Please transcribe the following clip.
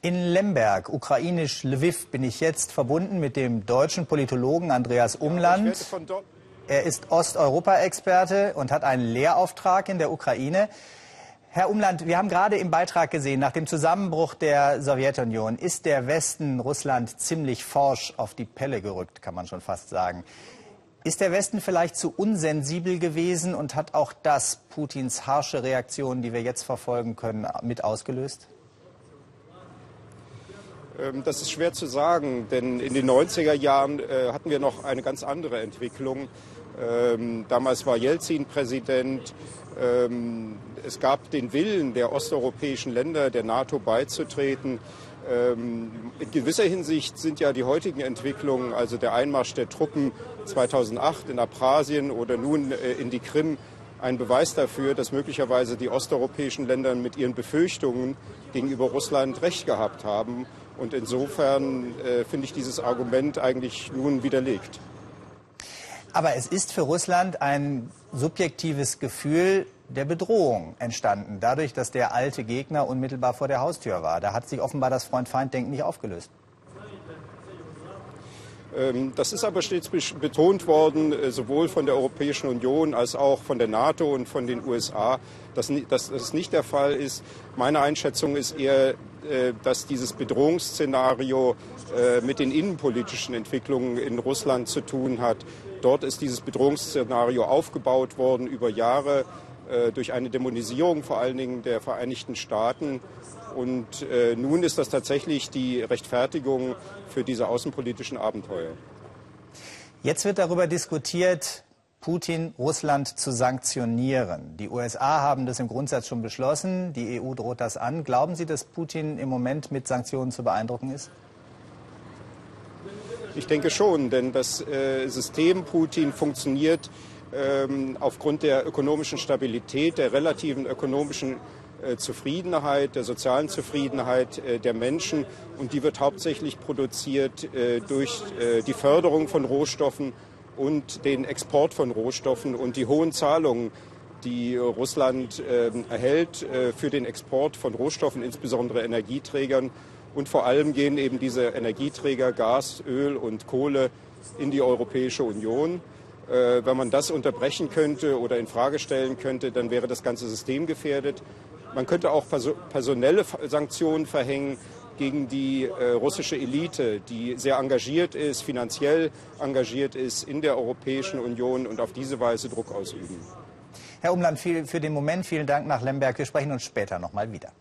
In Lemberg, ukrainisch Lviv, bin ich jetzt verbunden mit dem deutschen Politologen Andreas Umland. Er ist Osteuropa-Experte und hat einen Lehrauftrag in der Ukraine. Herr Umland, wir haben gerade im Beitrag gesehen, nach dem Zusammenbruch der Sowjetunion ist der Westen Russland ziemlich forsch auf die Pelle gerückt, kann man schon fast sagen. Ist der Westen vielleicht zu unsensibel gewesen und hat auch das Putins harsche Reaktionen, die wir jetzt verfolgen können, mit ausgelöst? Ähm, das ist schwer zu sagen, denn in den 90er Jahren äh, hatten wir noch eine ganz andere Entwicklung. Ähm, damals war Jelzin Präsident. Ähm, es gab den Willen der osteuropäischen Länder, der NATO beizutreten. In gewisser Hinsicht sind ja die heutigen Entwicklungen, also der Einmarsch der Truppen 2008 in Abchasien oder nun äh, in die Krim, ein Beweis dafür, dass möglicherweise die osteuropäischen Länder mit ihren Befürchtungen gegenüber Russland recht gehabt haben und insofern äh, finde ich dieses Argument eigentlich nun widerlegt. Aber es ist für Russland ein subjektives Gefühl der Bedrohung entstanden, dadurch, dass der alte Gegner unmittelbar vor der Haustür war. Da hat sich offenbar das Freund-Feind-Denken nicht aufgelöst. Ähm, das ist aber stets betont worden, äh, sowohl von der Europäischen Union als auch von der NATO und von den USA, dass das nicht der Fall ist. Meine Einschätzung ist eher, äh, dass dieses Bedrohungsszenario äh, mit den innenpolitischen Entwicklungen in Russland zu tun hat. Dort ist dieses Bedrohungsszenario aufgebaut worden über Jahre durch eine Dämonisierung vor allen Dingen der Vereinigten Staaten und äh, nun ist das tatsächlich die Rechtfertigung für diese außenpolitischen Abenteuer. Jetzt wird darüber diskutiert, Putin Russland zu sanktionieren. Die USA haben das im Grundsatz schon beschlossen. Die EU droht das an. Glauben Sie, dass Putin im Moment mit Sanktionen zu beeindrucken ist? Ich denke schon, denn das äh, System Putin funktioniert aufgrund der ökonomischen Stabilität, der relativen ökonomischen äh, Zufriedenheit, der sozialen Zufriedenheit äh, der Menschen. Und die wird hauptsächlich produziert äh, durch die Förderung von Rohstoffen und den Export von Rohstoffen und die hohen Zahlungen, die Russland ähm, erhält für den Export von Rohstoffen, insbesondere Energieträgern. Und vor allem gehen eben diese Energieträger Gas, Öl und Kohle in die Europäische Union. Wenn man das unterbrechen könnte oder in Frage stellen könnte, dann wäre das ganze System gefährdet. Man könnte auch personelle Sanktionen verhängen gegen die äh, russische Elite, die sehr engagiert ist, finanziell engagiert ist in der Europäischen Union und auf diese Weise Druck ausüben. Herr Umland, für den Moment vielen Dank nach Lemberg. Wir sprechen uns später noch mal wieder.